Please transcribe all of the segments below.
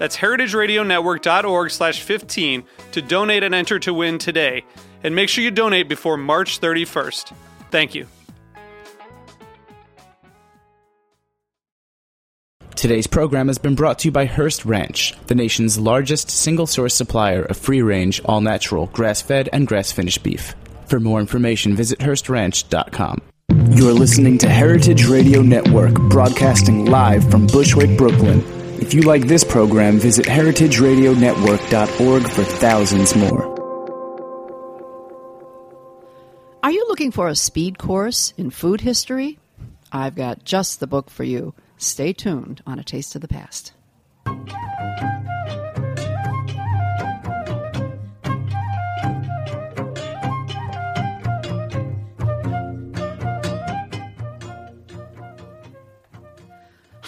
That's heritageradionetwork.org slash 15 to donate and enter to win today. And make sure you donate before March 31st. Thank you. Today's program has been brought to you by Hearst Ranch, the nation's largest single source supplier of free range, all natural, grass fed, and grass finished beef. For more information, visit HearstRanch.com. You're listening to Heritage Radio Network, broadcasting live from Bushwick, Brooklyn. If you like this program, visit heritageradionetwork.org for thousands more. Are you looking for a speed course in food history? I've got just the book for you. Stay tuned on A Taste of the Past.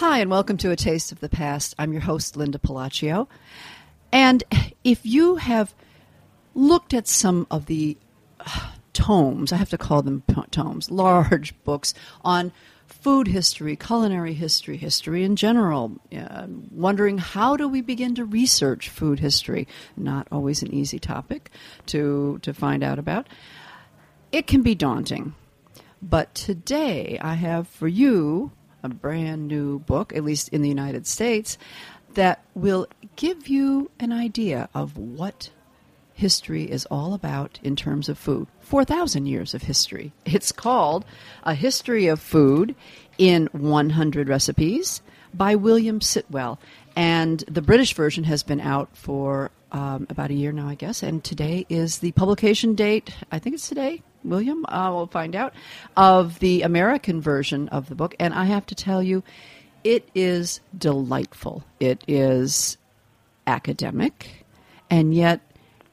Hi, and welcome to A Taste of the Past. I'm your host, Linda Pelaccio. And if you have looked at some of the uh, tomes, I have to call them tomes, large books on food history, culinary history, history in general, uh, wondering how do we begin to research food history? Not always an easy topic to, to find out about. It can be daunting. But today I have for you a brand new book, at least in the United States, that will give you an idea of what history is all about in terms of food. 4,000 years of history. It's called A History of Food in 100 Recipes by William Sitwell. And the British version has been out for um, about a year now, I guess. And today is the publication date. I think it's today, William, uh, we'll find out, of the American version of the book. And I have to tell you, it is delightful. It is academic, and yet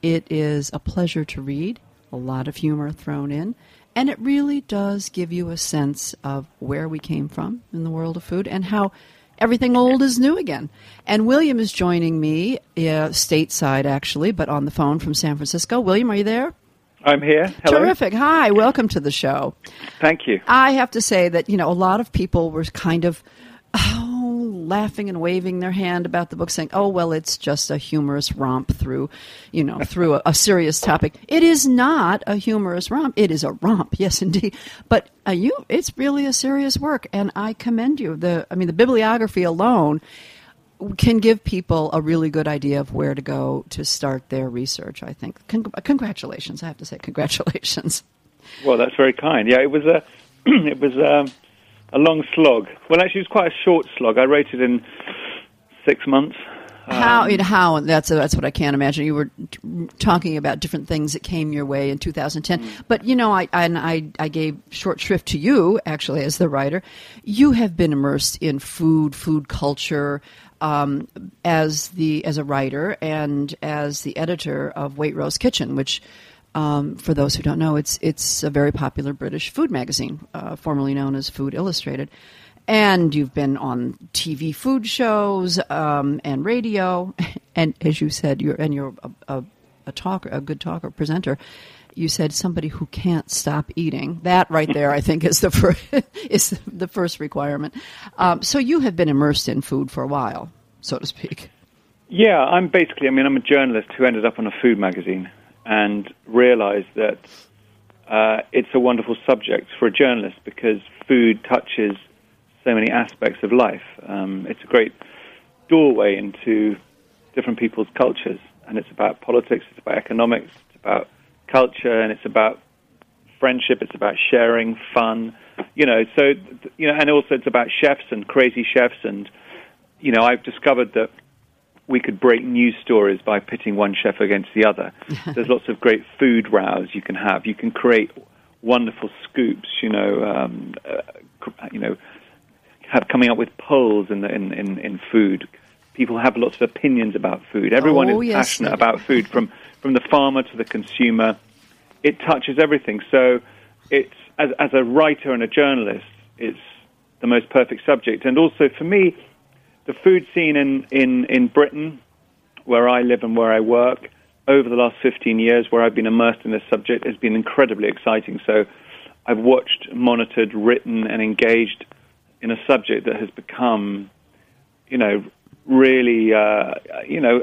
it is a pleasure to read, a lot of humor thrown in. And it really does give you a sense of where we came from in the world of food and how everything old is new again. And William is joining me, uh, stateside actually, but on the phone from San Francisco. William, are you there? I'm here. Hello. Terrific. Hi, welcome to the show. Thank you. I have to say that, you know, a lot of people were kind of oh, laughing and waving their hand about the book saying, "Oh, well, it's just a humorous romp through, you know, through a, a serious topic." It is not a humorous romp. It is a romp. Yes, indeed. But uh, you it's really a serious work and I commend you. The I mean, the bibliography alone can give people a really good idea of where to go to start their research. I think. Con- congratulations! I have to say, congratulations. Well, that's very kind. Yeah, it was a it was um, a long slog. Well, actually, it was quite a short slog. I wrote it in six months. How? Um, how? That's that's what I can't imagine. You were t- talking about different things that came your way in 2010, mm. but you know, I and I I gave short shrift to you actually as the writer. You have been immersed in food, food culture, um, as the as a writer and as the editor of Waitrose Kitchen, which. Um, for those who don't know, it's it's a very popular British food magazine, uh, formerly known as Food Illustrated, and you've been on TV food shows um, and radio, and as you said, you're and you're a, a, a talker, a good talker, presenter you said somebody who can't stop eating. That right there, I think, is the first, is the first requirement. Um, so you have been immersed in food for a while, so to speak. Yeah, I'm basically. I mean, I'm a journalist who ended up on a food magazine and realized that uh, it's a wonderful subject for a journalist because food touches so many aspects of life. Um, it's a great doorway into different people's cultures, and it's about politics, it's about economics, it's about culture and it's about friendship, it's about sharing, fun, you know. So you know, and also it's about chefs and crazy chefs, and you know, I've discovered that we could break news stories by pitting one chef against the other. There's lots of great food rows you can have. You can create wonderful scoops, you know, um, uh, you know, have coming up with polls in, the, in, in, in food. People have lots of opinions about food. Everyone Oh, is yes, passionate about food, from from the farmer to the consumer. It touches everything. So, it's as as a writer and a journalist, it's the most perfect subject. And also for me, the food scene in in in Britain, where I live and where I work, over the last 15 years, where I've been immersed in this subject, has been incredibly exciting. So, I've watched, monitored, written, and engaged in a subject that has become, you know, really, uh, you know,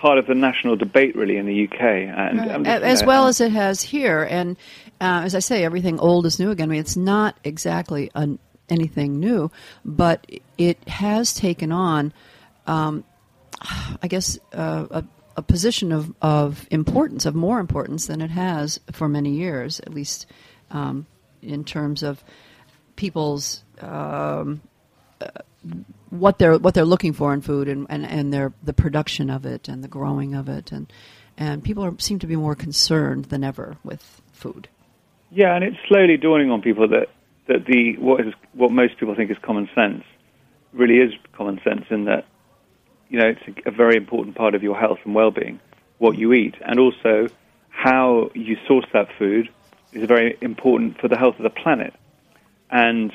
part of the national debate really in the UK, and um, A- you as know, well and- as it has here. And uh, as I say, everything old is new again. I mean, it's not exactly an, anything new, but it has taken on, um, I guess, uh, a, a position of, of importance, of more importance than it has for many years, at least um, in terms of people's um, uh, what they're what they're looking for in food and, and, and their the production of it and the growing of it. And and people are, seem to be more concerned than ever with food. Yeah, and it's slowly dawning on people that, that the what is what most people think is common sense really is common sense in that you know it's a, a very important part of your health and well-being what you eat. And also how you source that food is very important for the health of the planet. And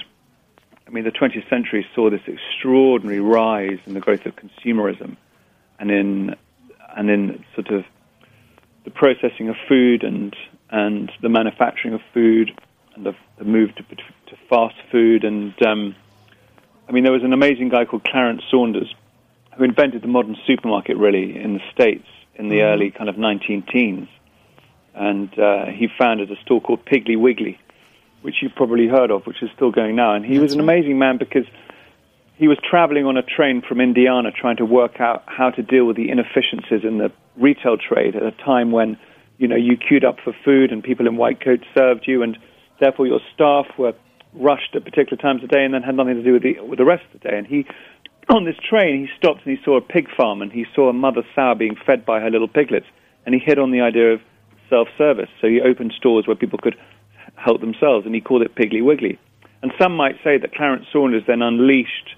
I mean the 20th century saw this extraordinary rise in the growth of consumerism and in and in sort of the processing of food and and the manufacturing of food and the, the move to, to fast food. And um, I mean there was an amazing guy called Clarence Saunders who invented the modern supermarket really in the states in the early kind of 19 teens. And uh, he founded a store called Piggly Wiggly which you've probably heard of which is still going now and he was an amazing man because he was traveling on a train from Indiana trying to work out how to deal with the inefficiencies in the retail trade at a time when, you know, you queued up for food and people in white coats served you and therefore your staff were rushed at particular times of day and then had nothing to do with the, with the rest of the day. And he, on this train, he stopped and he saw a pig farm and he saw a mother sow being fed by her little piglets and he hit on the idea of self-service. So he opened stores where people could help themselves and he called it Piggly Wiggly. And some might say that Clarence Saunders then unleashed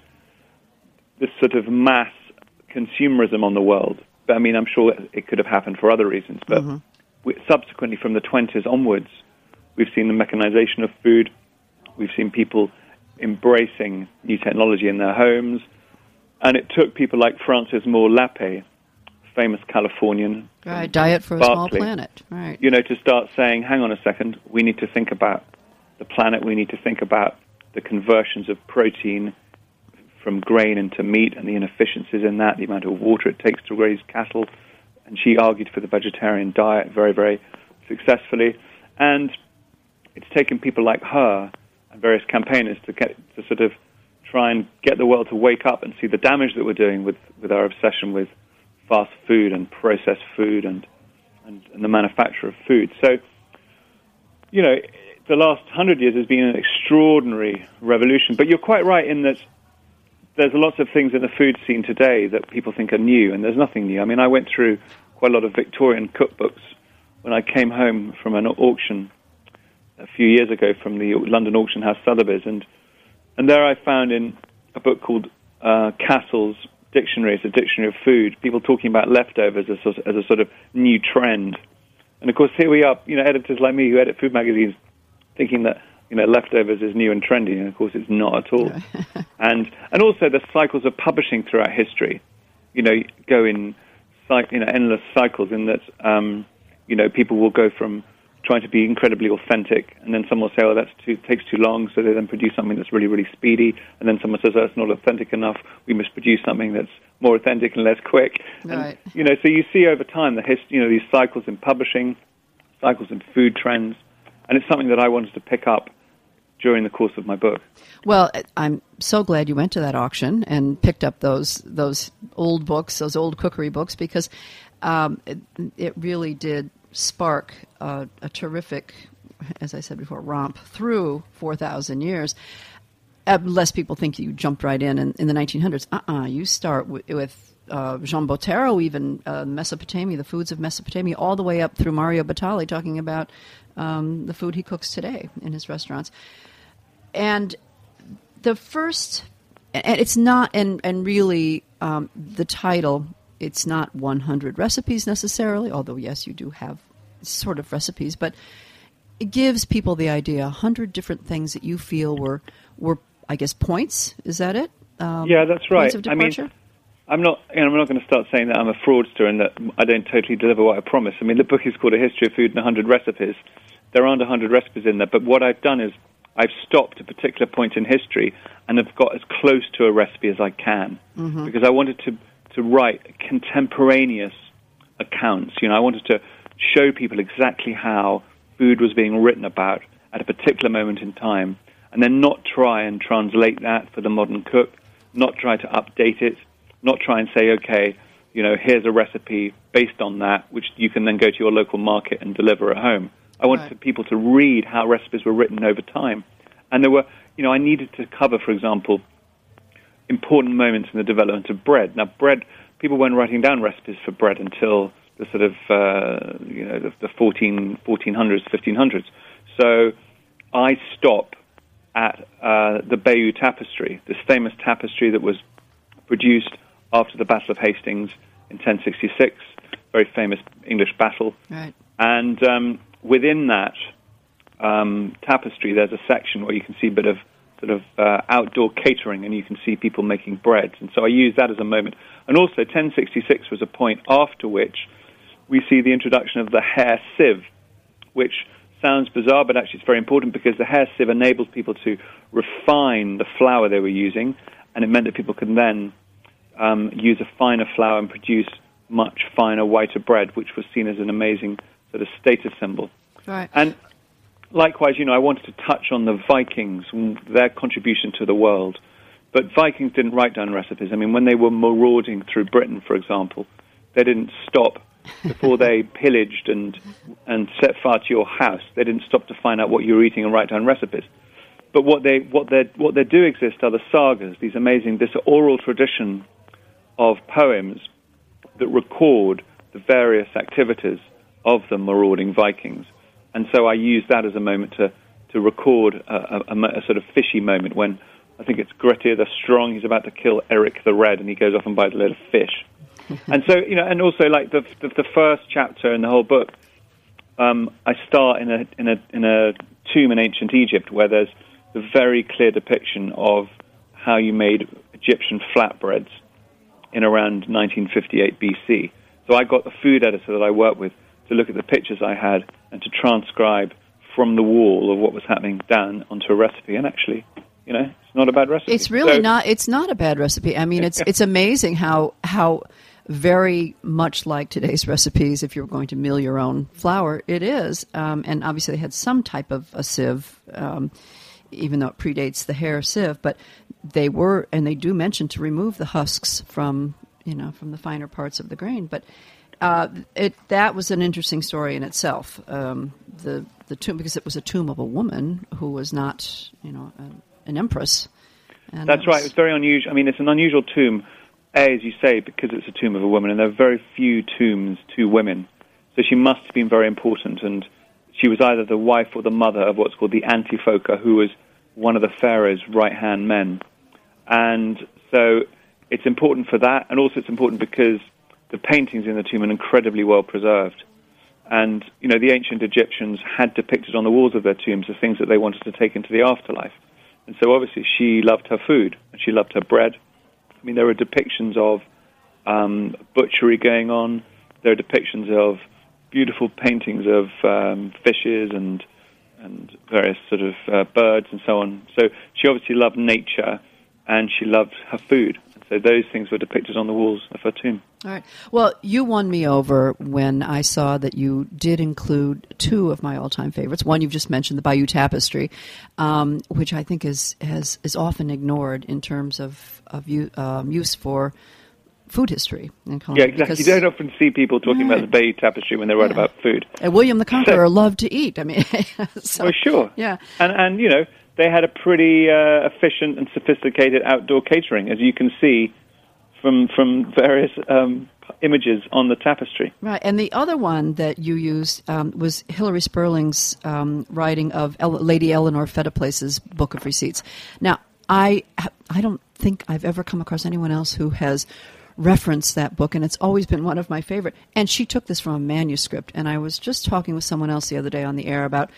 this sort of mass consumerism on the world. But I mean, I'm sure it could have happened for other reasons. But mm-hmm. we, subsequently, from the 20s onwards, we've seen the mechanization of food. We've seen people embracing new technology in their homes. And it took people like Francis Moore Lappe, famous Californian, Right, diet for a small planet. Right. you know, to start saying, hang on a second, we need to think about the planet, we need to think about the conversions of protein from grain into meat and the inefficiencies in that, the amount of water it takes to raise cattle. And she argued for the vegetarian diet very, very successfully. And it's taken people like her and various campaigners to get to sort of try and get the world to wake up and see the damage that we're doing with, with our obsession with fast food and processed food and, and, and the manufacture of food. So, you know, the last hundred years has been an extraordinary revolution. But you're quite right in that there's lots of things in the food scene today that people think are new, and there's nothing new. I mean, I went through quite a lot of Victorian cookbooks when I came home from an auction a few years ago from the London auction house Sotheby's, and and there I found in a book called uh, Cassell's Dictionary, it's a dictionary of food, people talking about leftovers as a, sort of- as a sort of new trend. And of course, here we are, you know, editors like me who edit food magazines, thinking that you know leftovers is new and trendy, and of course, it's not at all. and and also the cycles of publishing throughout history, you know, go in you know endless cycles. In that, um, you know, people will go from trying to be incredibly authentic, and then someone will say, "Oh, that too takes too long," so they then produce something that's really really speedy, and then someone says, "Oh, it's not authentic enough. We must produce something that's more authentic and less quick." And, Right. you know, so you see over time the hist- you know these cycles in publishing, cycles in food trends, and it's something that I wanted to pick up during the course of my book. Well, I'm so glad you went to that auction and picked up those those old books, those old cookery books, because um, it, it really did spark uh, a terrific, as I said before, romp through 4,000 years. Unless people think you jumped right in in, in the 1900s. Uh-uh. You start w- with uh, Jean Bottéro, even uh, Mesopotamia, the foods of Mesopotamia, all the way up through Mario Batali talking about um, the food he cooks today in his restaurants. And the first, and it's not, and, and really um, the title, it's not 100 recipes necessarily, although, yes, you do have sort of recipes, but it gives people the idea 100 different things that you feel were, were I guess, points. Is that it? Um, yeah, that's right. Points of departure? I mean, I'm not, you know, I'm not going to start saying that I'm a fraudster and that I don't totally deliver what I promise. I mean, the book is called A History of Food and 100 Recipes. There aren't 100 recipes in there, but what I've done is I've stopped a particular point in history and have got as close to a recipe as I can mm-hmm. because I wanted to, to write contemporaneous accounts. You know, I wanted to show people exactly how food was being written about at a particular moment in time and then not try and translate that for the modern cook, not try to update it not try and say, okay, you know, here's a recipe based on that, which you can then go to your local market and deliver at home. I wanted right. people to read how recipes were written over time. And there were, you know, I needed to cover, for example, important moments in the development of bread. Now, bread, people weren't writing down recipes for bread until the sort of, uh, you know, the, the 14, 1400s, 1500s. So I stop at uh, the Bayeux Tapestry, this famous tapestry that was produced after the Battle of Hastings in 1066, very famous English battle. Right. And um, within that um, tapestry, there's a section where you can see a bit of sort of uh, outdoor catering, and you can see people making breads. And so I use that as a moment. And also, 1066 was a point after which we see the introduction of the hair sieve, which sounds bizarre, but actually it's very important because the hair sieve enables people to refine the flour they were using, and it meant that people could then um, use a finer flour and produce much finer, whiter bread, which was seen as an amazing sort of status symbol. Right. And likewise, you know, I wanted to touch on the Vikings and their contribution to the world. But Vikings didn't write down recipes. I mean, when they were marauding through Britain, for example, they didn't stop before they pillaged and and set fire to your house. They didn't stop to find out what you were eating and write down recipes. But what they what they what they do exist are the sagas, these amazing this oral tradition of poems that record the various activities of the marauding Vikings. And so I use that as a moment to, to record a, a, a sort of fishy moment when I think it's Grettir the Strong, he's about to kill Eric the Red, and he goes off and buys a little fish. and so, you know, and also like the, the, the first chapter in the whole book, um, I start in a, in, a, in a tomb in ancient Egypt where there's the very clear depiction of how you made Egyptian flatbreads in around 1958 BC. So I got the food editor that I worked with to look at the pictures I had transcribe from the wall of what was happening down onto a recipe. And actually, you know, it's not a bad recipe. It's really so, not. It's not a bad recipe. I mean, it's it's amazing how how very much like today's recipes. If you're going to mill your own flour, it is. Um, and obviously, they had some type of a sieve. Um, even though it predates the hair sieve, but they were, and they do mention to remove the husks from, you know, from the finer parts of the grain. But uh, it that was an interesting story in itself. Um, the the tomb because it was a tomb of a woman who was not, you know, a, an empress. And That's was, right. It's very unusual. I mean, it's an unusual tomb, a as you say, because it's a tomb of a woman, and there are very few tombs to women. So she must have been very important, and she was either the wife or the mother of what's called the Antiphora, who was one of the pharaoh's right hand men. And so it's important for that, and also it's important because the paintings in the tomb are incredibly well preserved. And, you know, the ancient Egyptians had depicted on the walls of their tombs the things that they wanted to take into the afterlife. And so obviously she loved her food, and she loved her bread. I mean, there are depictions of um, butchery going on. There are depictions of beautiful paintings of um, fishes and and various sort of uh, birds and so on. So she obviously loved nature and she loved her food. So those things were depicted on the walls of her tomb. All right. Well, you won me over when I saw that you did include two of my all-time favorites. One you've just mentioned, the Bayeux Tapestry, um, which I think is has is often ignored in terms of of um, use for food history in Yeah, exactly. because- You don't often see people talking about the Bayeux Tapestry when they write Yeah. about food. and William the Conqueror loved to eat. I mean, so, Oh, sure. Yeah. And and you know they had a pretty uh, efficient and sophisticated outdoor catering, as you can see from from various um, images on the tapestry. Right, and the other one that you used um, was Hilary Spurling's um, writing of El- Lady Eleanor Fettiplace's Book of Receipts. Now, I I don't think I've ever come across anyone else who has referenced that book, and it's always been one of my favorite. And she took this from a manuscript, and I was just talking with someone else the other day on the air about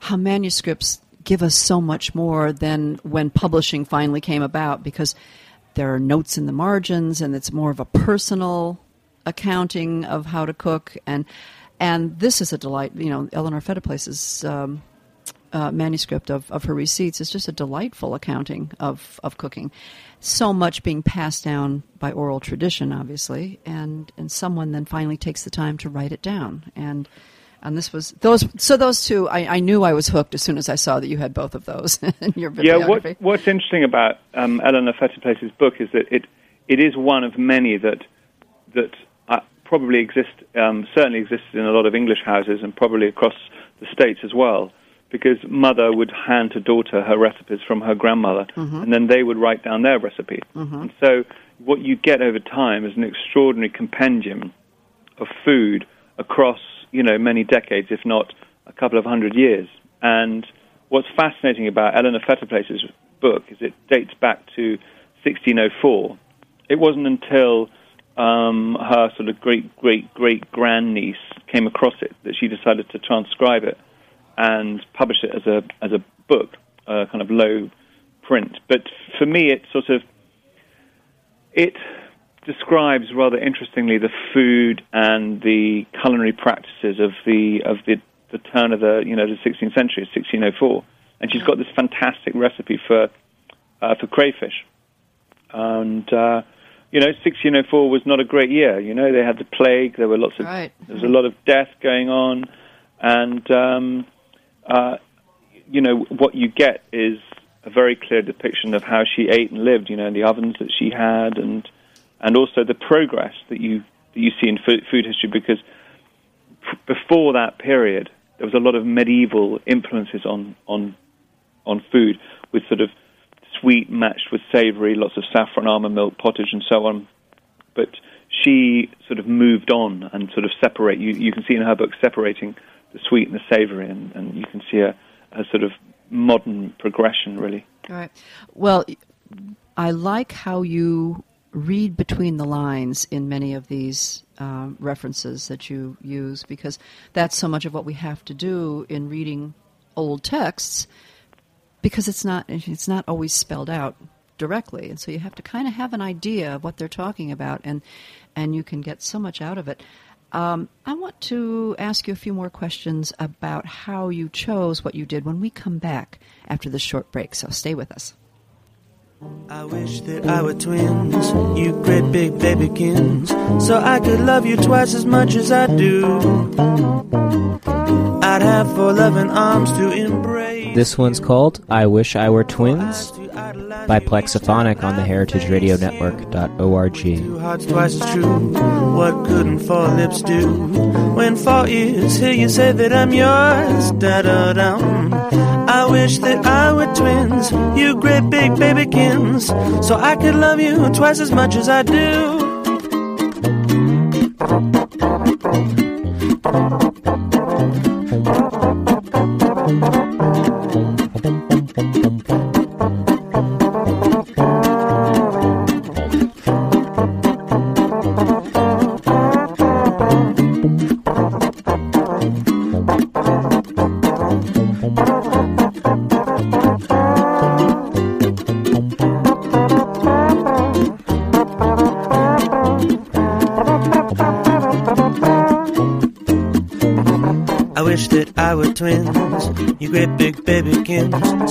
how manuscripts give us so much more than when publishing finally came about because there are notes in the margins and it's more of a personal accounting of how to cook. And and this is a delight you know eleanor fettiplace's um, uh, manuscript of, of her receipts is just a delightful accounting of, of cooking. So much being passed down by oral tradition obviously and and someone then finally takes the time to write it down. And and this was those so those two I, I knew I was hooked as soon as I saw that you had both of those in your Yeah, what, what's interesting about um, Eleanor Fettiplace's book is that it it is one of many that that uh, probably exist, um, certainly existed in a lot of English houses and probably across the states as well. Because mother would hand to daughter her recipes from her grandmother, and then they would write down their recipe. And so, what you get over time is an extraordinary compendium of food across you know many decades, if not a couple of hundred years. And what's fascinating about Eleanor Fettiplace's book is it dates back to 1604. It wasn't until um, her sort of great great great grandniece came across it that she decided to transcribe it and publish it as a as a book, uh, kind of low print. But for me, it sort of it describes rather interestingly the food and the culinary practices of the of the, the turn of the you know the 16th century, 1604, and she's got this fantastic recipe for uh, for crayfish, and uh, you know 1604 was not a great year. You know they had the plague, there were lots of Right. there was a lot of death going on, and um, uh, you know what you get is a very clear depiction of how she ate and lived. You know the ovens that she had, and and also the progress that you that you see in food, food history. Because before that period, there was a lot of medieval influences on on on food, with sort of sweet matched with savoury, lots of saffron, almond milk, pottage, and so on. But she sort of moved on and sort of separate. You you can see in her book separating the sweet and the savoury, and, and you can see a, a sort of modern progression, really. All right. Well, I like how you read between the lines in many of these um, references that you use because that's so much of what we have to do in reading old texts because it's not it's not always spelled out directly and so you have to kind of have an idea of what they're talking about and and you can get so much out of it um, I want to ask you a few more questions about how you chose what you did when we come back after this short break. So stay with us. I wish that I were twins, you great big babykins, so I could love you twice as much as I do. I'd have four loving arms to embrace. This one's called I Wish I Were Twins by Plexophonic on the heritageradionetwork.org. Two hearts twice as true. What couldn't four lips do? When four ears hear you say that I'm yours, da da dum. I wish that I twins, you great big babykins, so I could love you twice as much as I do. I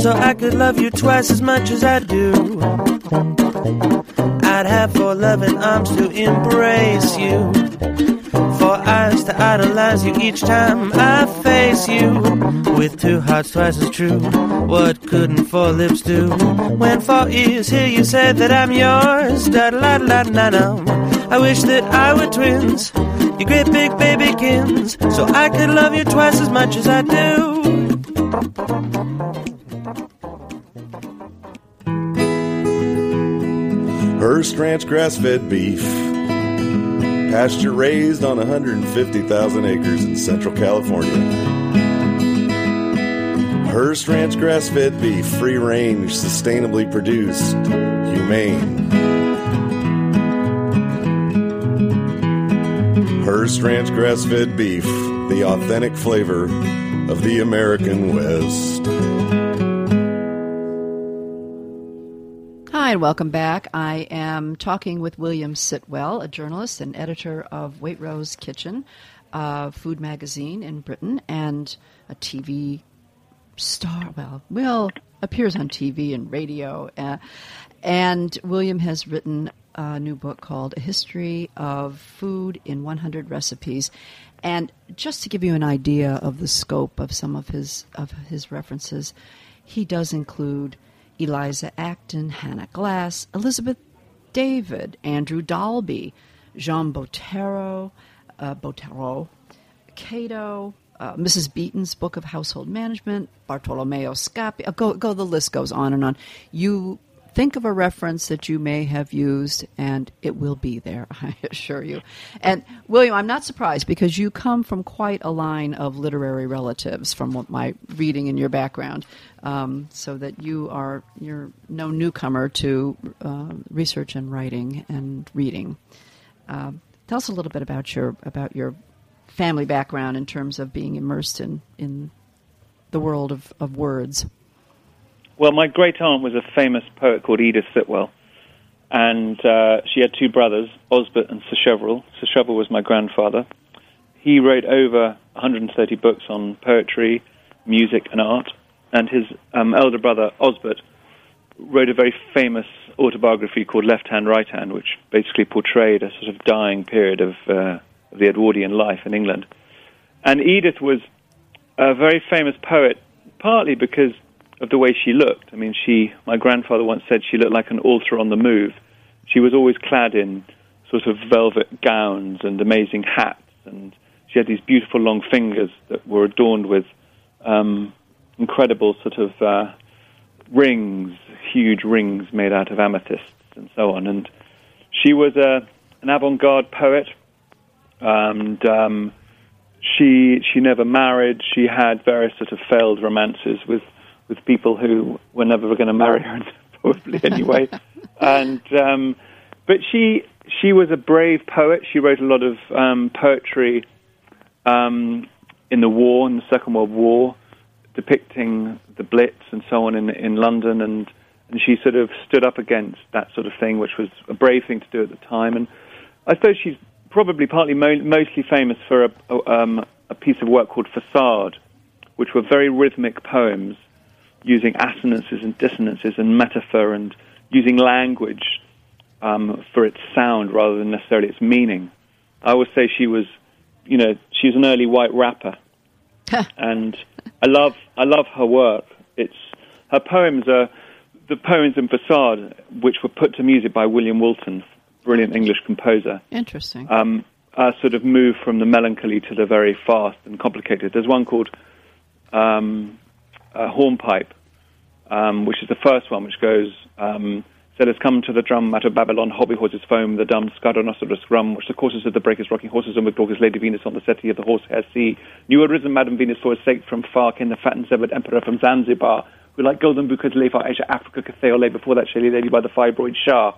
so I could love you twice as much as I do. I'd have four loving arms to embrace you, four eyes to idolize you each time I face you. With two hearts twice as true, what couldn't four lips do? When four ears hear you say that I'm yours, da da da da da. I wish that I were twins, you great big babykins, so I could love you twice as much as I do. Hearst Ranch grass fed beef. Pasture raised on 150,000 acres in Central California. Hearst Ranch grass fed beef, free range, sustainably produced, humane. Hearst Ranch grass fed beef, the authentic flavor of the American West. And welcome back. I am talking with William Sitwell, a journalist and editor of Waitrose Kitchen, a food magazine in Britain, and a TV star. Well, Will appears on TV and radio. Uh, and William has written a new book called A History of Food in 100 Recipes. And just to give you an idea of the scope of some of his of his references, he does include Eliza Acton, Hannah Glasse, Elizabeth David, Andrew Dalby, Jean Bottéro, uh, Bottero, Cato, uh, Mrs. Beeton's Book of Household Management, Bartolomeo Scappi. Uh, go, go, the list goes on and on. You think of a reference that you may have used, and it will be there, I assure you. And William, I'm not surprised because you come from quite a line of literary relatives from what my reading in your background, um, so that you are you're no newcomer to uh, research and writing and reading. Uh, tell us a little bit about your about your family background in terms of being immersed in in the world of, of words. Well, my great aunt was a famous poet called Edith Sitwell, and uh, she had two brothers, Osbert and Sacheverell. Sacheverell was my grandfather. He wrote over 130 books on poetry, music, and art, and his um, elder brother, Osbert, wrote a very famous autobiography called Left Hand, Right Hand, which basically portrayed a sort of dying period of, uh, of the Edwardian life in England. And Edith was a very famous poet, partly because of the way she looked. I mean, she, my grandfather once said she looked like an altar on the move. She was always clad in sort of velvet gowns and amazing hats, and she had these beautiful long fingers that were adorned with um, incredible sort of uh, rings, huge rings made out of amethysts and so on. And she was a, an avant-garde poet, and um, she she never married. She had various sort of failed romances with with people who were never going to marry her, probably anyway. and um, but she she was a brave poet. She wrote a lot of um, poetry um, in the war, in the Second World War, depicting the Blitz and so on in in London, and and she sort of stood up against that sort of thing, which was a brave thing to do at the time. And I suppose she's probably partly mo- mostly famous for a, a, um, a piece of work called Facade, which were very rhythmic poems using assonances and dissonances and metaphor and using language um, for its sound rather than necessarily its meaning. I always say she was, you know, she's an early white rapper, and I love I love her work. It's her poems are the poems in Facade, which were put to music by William Walton, brilliant English composer. Interesting. Um, are sort of move from the melancholy to the very fast and complicated. There's one called um, uh, Hornpipe, um, which is the first one, which goes, um, Sailors come to the drum out of Babylon, hobby horses foam, the dumb scud on scardonoceros rum, which the coursers of the breakers rocking horses and with daughters Lady Venus on the settee of the horsehair sea. New arisen Madam Venus for a sake from far came the fat and severed emperor from Zanzibar, who like golden bouquets lay for Asia, Africa, Cathay, or lay before that shady lady by the fibroid Shah.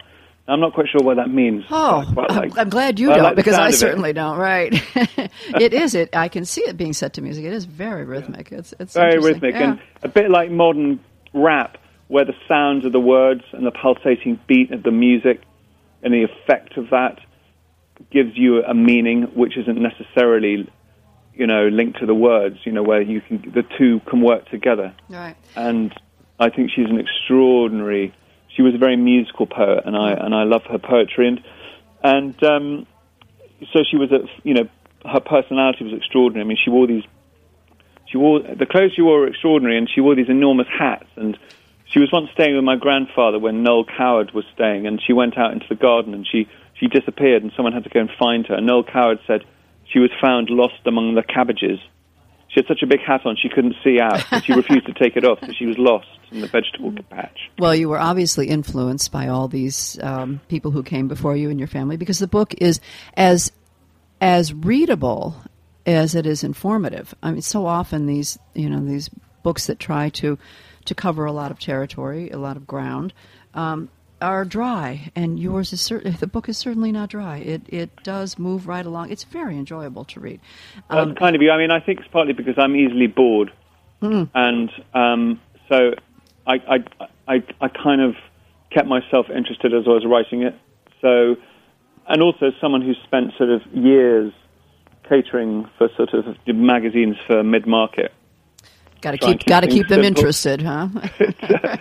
I'm not quite sure what that means. Oh, I'm, I'm glad you don't like because I certainly don't. Right? it is. It. I can see it being set to music. It is very rhythmic. It's it's very rhythmic Yeah. and a bit like modern rap, where the sounds of the words and the pulsating beat of the music and the effect of that gives you a meaning which isn't necessarily, you know, linked to the words. You know, where you can the two can work together. Right. And I think she's an extraordinary. She was a very musical poet, and I and I love her poetry and and um, so she was a you know her personality was extraordinary. I mean, she wore these she wore the clothes she wore were extraordinary, and she wore these enormous hats. And she was once staying with my grandfather when Noel Coward was staying, and she went out into the garden and she she disappeared, and someone had to go and find her. And Noel Coward said she was found lost among the cabbages. She had such a big hat on she couldn't see out, and she refused to take it off, so she was lost in the vegetable patch. Well, you were obviously influenced by all these um, people who came before you and your family, because the book is as as readable as it is informative. I mean, so often these you know these books that try to to cover a lot of territory, a lot of ground. Um, are dry, and yours is certainly the book is certainly not dry. It it does move right along. It's very enjoyable to read. Um, That's kind of you. I mean, I think it's partly because I'm easily bored, Mm. and um, so I, I I I kind of kept myself interested as I was writing it. So, and also someone who spent sort of years catering for sort of magazines for mid market. Got to keep got to keep them simple. interested, huh?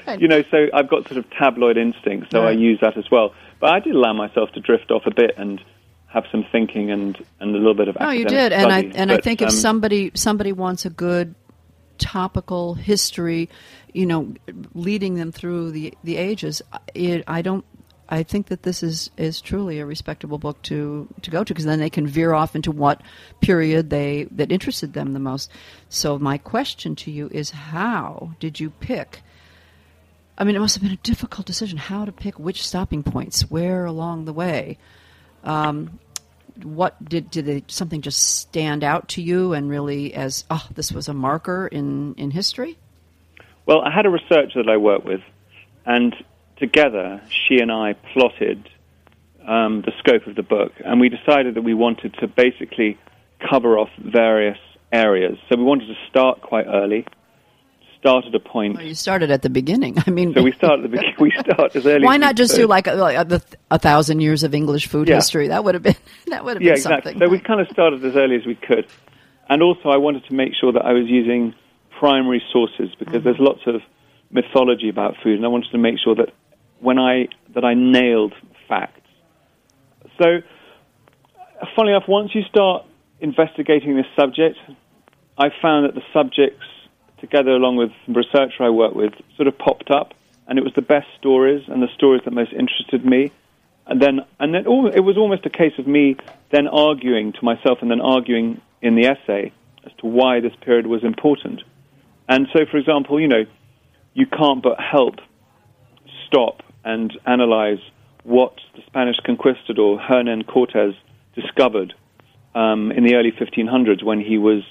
you know, so I've got sort of tabloid instincts, so I use that as well. But I did allow myself to drift off a bit and have some thinking and, and a little bit of No, you did, and I and I But, think if um, somebody somebody wants a good topical history, you know, leading them through the the ages, it, I don't. I think that this is, is truly a respectable book to, to go to because then they can veer off into what period they that interested them the most. So my question to you is, how did you pick? I mean, it must have been a difficult decision how to pick which stopping points, where along the way um, what did did they, something just stand out to you and really as oh this was a marker in in history Well, I had a researcher that I worked with, and together she and I plotted um, the scope of the book, and we decided that we wanted to basically cover off various areas. So we wanted to start quite early, start at a point. well, you started at the beginning i mean So we start at the beginning. We start as early. why not just do like a, like a, the a thousand years of english food Yeah. history that would have been that would have yeah, been exactly. something So we kind of started as early as we could, and also I wanted to make sure that I was using primary sources because mm. there's lots of mythology about food, and I wanted to make sure that when I that I nailed facts. So, funnily enough, once you start investigating this subject, I found that the subjects, together along with the researcher I worked with, sort of popped up, and it was the best stories and the stories that most interested me. And then, and then, all, it was almost a case of me then arguing to myself and then arguing in the essay as to why this period was important. And so, for example, you know, you can't but help stop and analyze what the Spanish conquistador Hernan Cortes discovered um, in the early 1500s when he was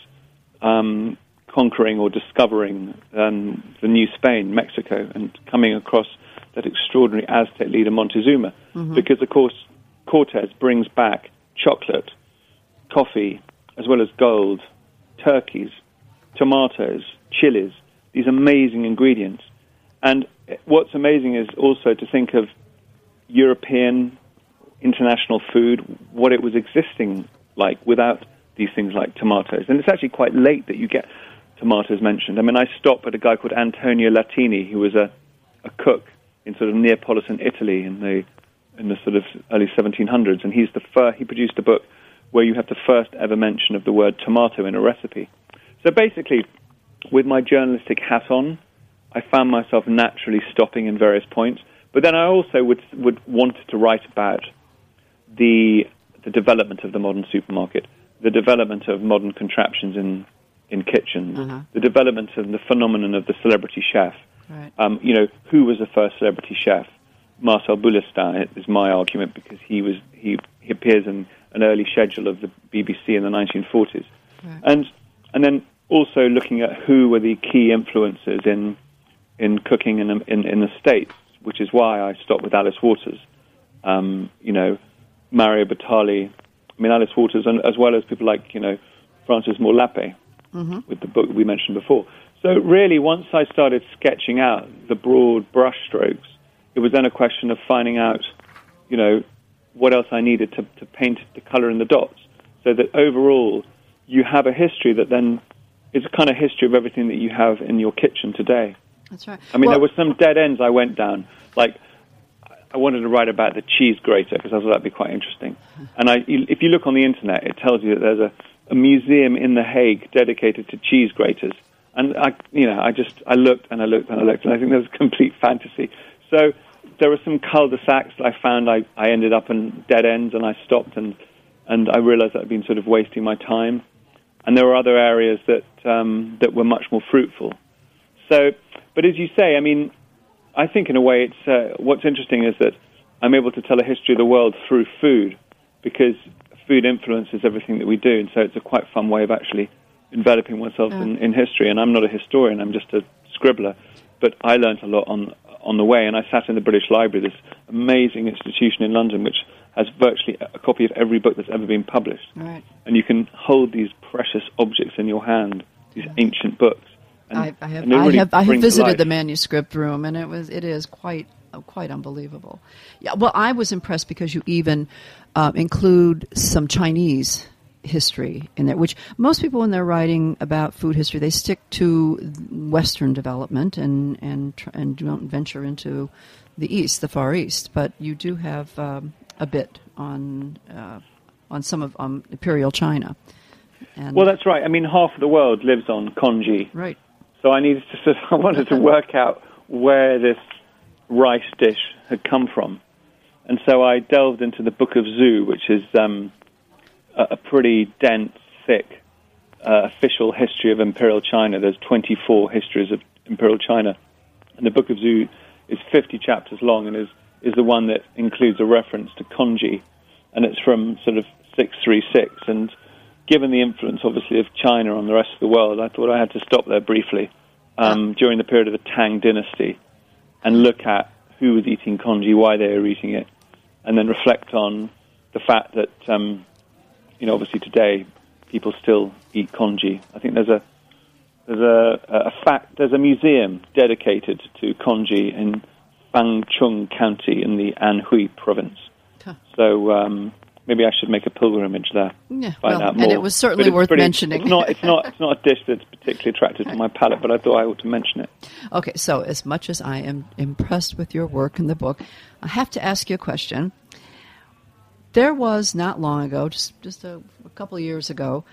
um, conquering or discovering um, the new Spain, Mexico, and coming across that extraordinary Aztec leader Montezuma. Because, of course, Cortes brings back chocolate, coffee, as well as gold, turkeys, tomatoes, chilies, these amazing ingredients. And what's amazing is also to think of European international food, what it was existing like without these things like tomatoes. And it's actually quite late that you get tomatoes mentioned. I mean, I stopped at a guy called Antonio Latini, who was a, a cook in sort of Neapolitan Italy in the in the sort of early 1700s, and he's the first. He produced a book where you have the first ever mention of the word tomato in a recipe. So basically, with my journalistic hat on, I found myself naturally stopping in various points. But then I also would would want to write about the the development of the modern supermarket, the development of modern contraptions in in kitchens, Uh-huh. the development of the phenomenon of the celebrity chef. Right. Um, you know, who was the first celebrity chef? Marcel Boulestin is my argument because he was he, he appears in an early schedule of the BBC in the 1940s, Right. and and then also looking at who were the key influences in in cooking in in, in the states, which is why I stopped with Alice Waters. Um, you know, Mario Batali. I mean, Alice Waters, and as well as people like you know Frances Moore Lappé with the book we mentioned before. So really, once I started sketching out the broad brushstrokes, it was then a question of finding out, you know, what else I needed to, to paint the color in the dots, so that overall you have a history that then is a kind of history of everything that you have in your kitchen today. That's right I mean, Well, there were some dead ends I went down. Like, I wanted to write about the cheese grater because I thought that'd be quite interesting. And I, if you look on the internet, it tells you that there's a, a museum in The Hague dedicated to cheese graters. And I, you know, I just I looked and I looked and I looked, and I think there's complete fantasy. So there were some cul-de-sacs that I found I, I ended up in dead ends and I stopped and, and I realized that I'd been sort of wasting my time. And there were other areas that, um, that were much more fruitful. So, but as you say, I mean, I think in a way it's, uh, what's interesting is that I'm able to tell a history of the world through food because food influences everything that we do. And so it's a quite fun way of actually enveloping myself in, in history. And I'm not a historian, I'm just a scribbler. But I learned a lot on, on the way. And I sat in the British Library, this amazing institution in London, which has virtually a copy of every book that's ever been published. Right. And you can hold these precious objects in your hand, these ancient books. And, I, I have, they I have, I have visited the manuscript room, and it was, it is quite, quite unbelievable. Yeah, well, I was impressed because you even uh, include some Chinese history in there, which most people, when they're writing about food history, they stick to Western development and and and don't venture into the East, the Far East. But you do have um, a bit on uh, on some of um, Imperial China. And, Well, that's right. I mean, half of the world lives on congee. right. So I needed to sort of, I wanted to work out where this rice dish had come from. And so I delved into the Book of Zhou, which is um, a, pretty dense, thick uh, official history of Imperial China. There's 24 histories of Imperial China. And the Book of Zhou is 50 chapters long and is, is the one that includes a reference to congee. And it's from sort of 636. And given the influence, obviously, of China on the rest of the world, I thought I had to stop there briefly um, during the period of the Tang Dynasty and look at who was eating congee, why they were eating it, and then reflect on the fact that, um, you know, obviously today people still eat congee. I think there's a there's a, a fact there's a museum dedicated to congee in Fangcheng County in the Anhui province. Huh. So um, maybe I should make a pilgrimage there. Yeah, find well, out and more. it was certainly worth pretty- mentioning. It's not, it's not, it's not a dish that's particularly attractive to my palate, but I thought I ought to mention it. Okay, so as much as I am impressed with your work in the book, I have to ask you a question. There was not long ago, just just a, a couple of years ago,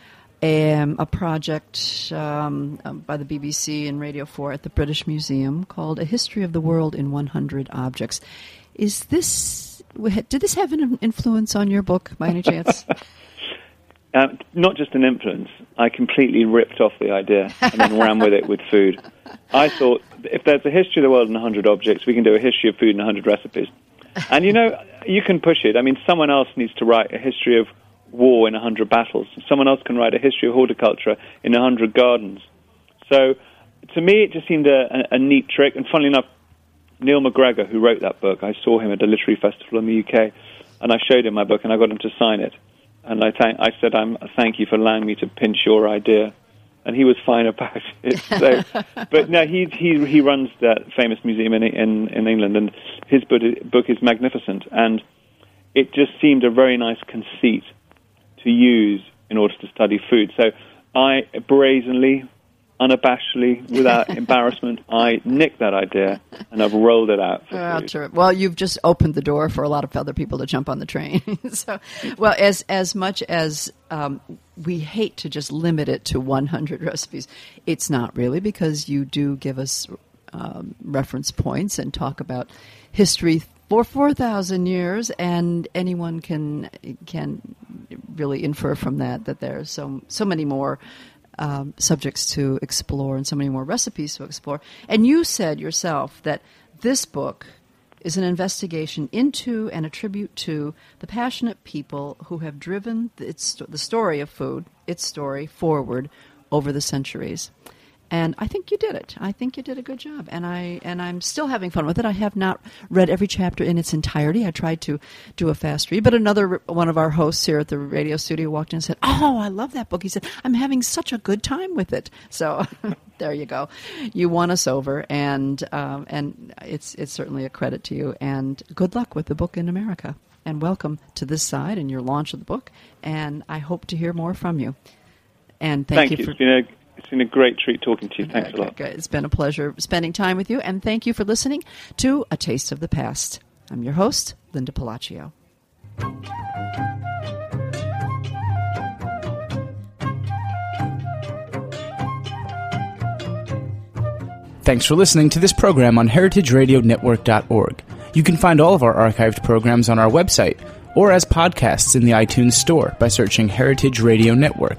um, a project um, um, by the BBC and Radio 4 at the British Museum called A History of the World in 100 Objects. Is this, did this have an influence on your book by any chance? Um, not just an influence. I completely ripped off the idea and then ran with it with food. I thought if there's a history of the world in 100 objects, we can do a history of food in 100 recipes. And you know, you can push it. I mean, someone else needs to write a history of war in 100 battles. Someone else can write a history of horticulture in 100 gardens. So to me, it just seemed a, a, a neat trick. And funnily enough, Neil MacGregor, who wrote that book, I saw him at a literary festival in the UK, and I showed him my book, and I got him to sign it. And I, thank, I said, I'm, thank you for allowing me to pinch your idea. And he was fine about it. So, but no, he, he, he runs that famous museum in, in, in England, and his book, book is magnificent. And it just seemed a very nice conceit to use in order to study food. So I brazenly, unabashedly, without embarrassment, I nicked that idea and I've rolled it out. For Well, Well, you've just opened the door for a lot of other people to jump on the train. so, well, as as much as um, we hate to just limit it to 100 recipes, it's not really because you do give us um, reference points and talk about history for 4,000 years, and anyone can can really infer from that that there are so so many more um, subjects to explore and so many more recipes to explore. And you said yourself that this book is an investigation into and a tribute to the passionate people who have driven its, the story of food, its story, forward over the centuries. And I think you did it. I think you did a good job, and I and I'm still having fun with it. I have not read every chapter in its entirety. I tried to do a fast read, but another one of our hosts here at the radio studio walked in and said, "Oh, I love that book." He said, "I'm having such a good time with it." So there you go. You won us over, and um, and it's it's certainly a credit to you. And good luck with the book in America. And welcome to this side and your launch of the book. And I hope to hear more from you. And thank, Thank you. for It's been a it's been a great treat talking to you. Thanks Okay, a lot. good. It's been a pleasure spending time with you, and thank you for listening to A Taste of the Past. I'm your host, Linda Pelaccio. Thanks for listening to this program on heritageradionetwork.org. You can find all of our archived programs on our website or as podcasts in the iTunes Store by searching Heritage Radio Network.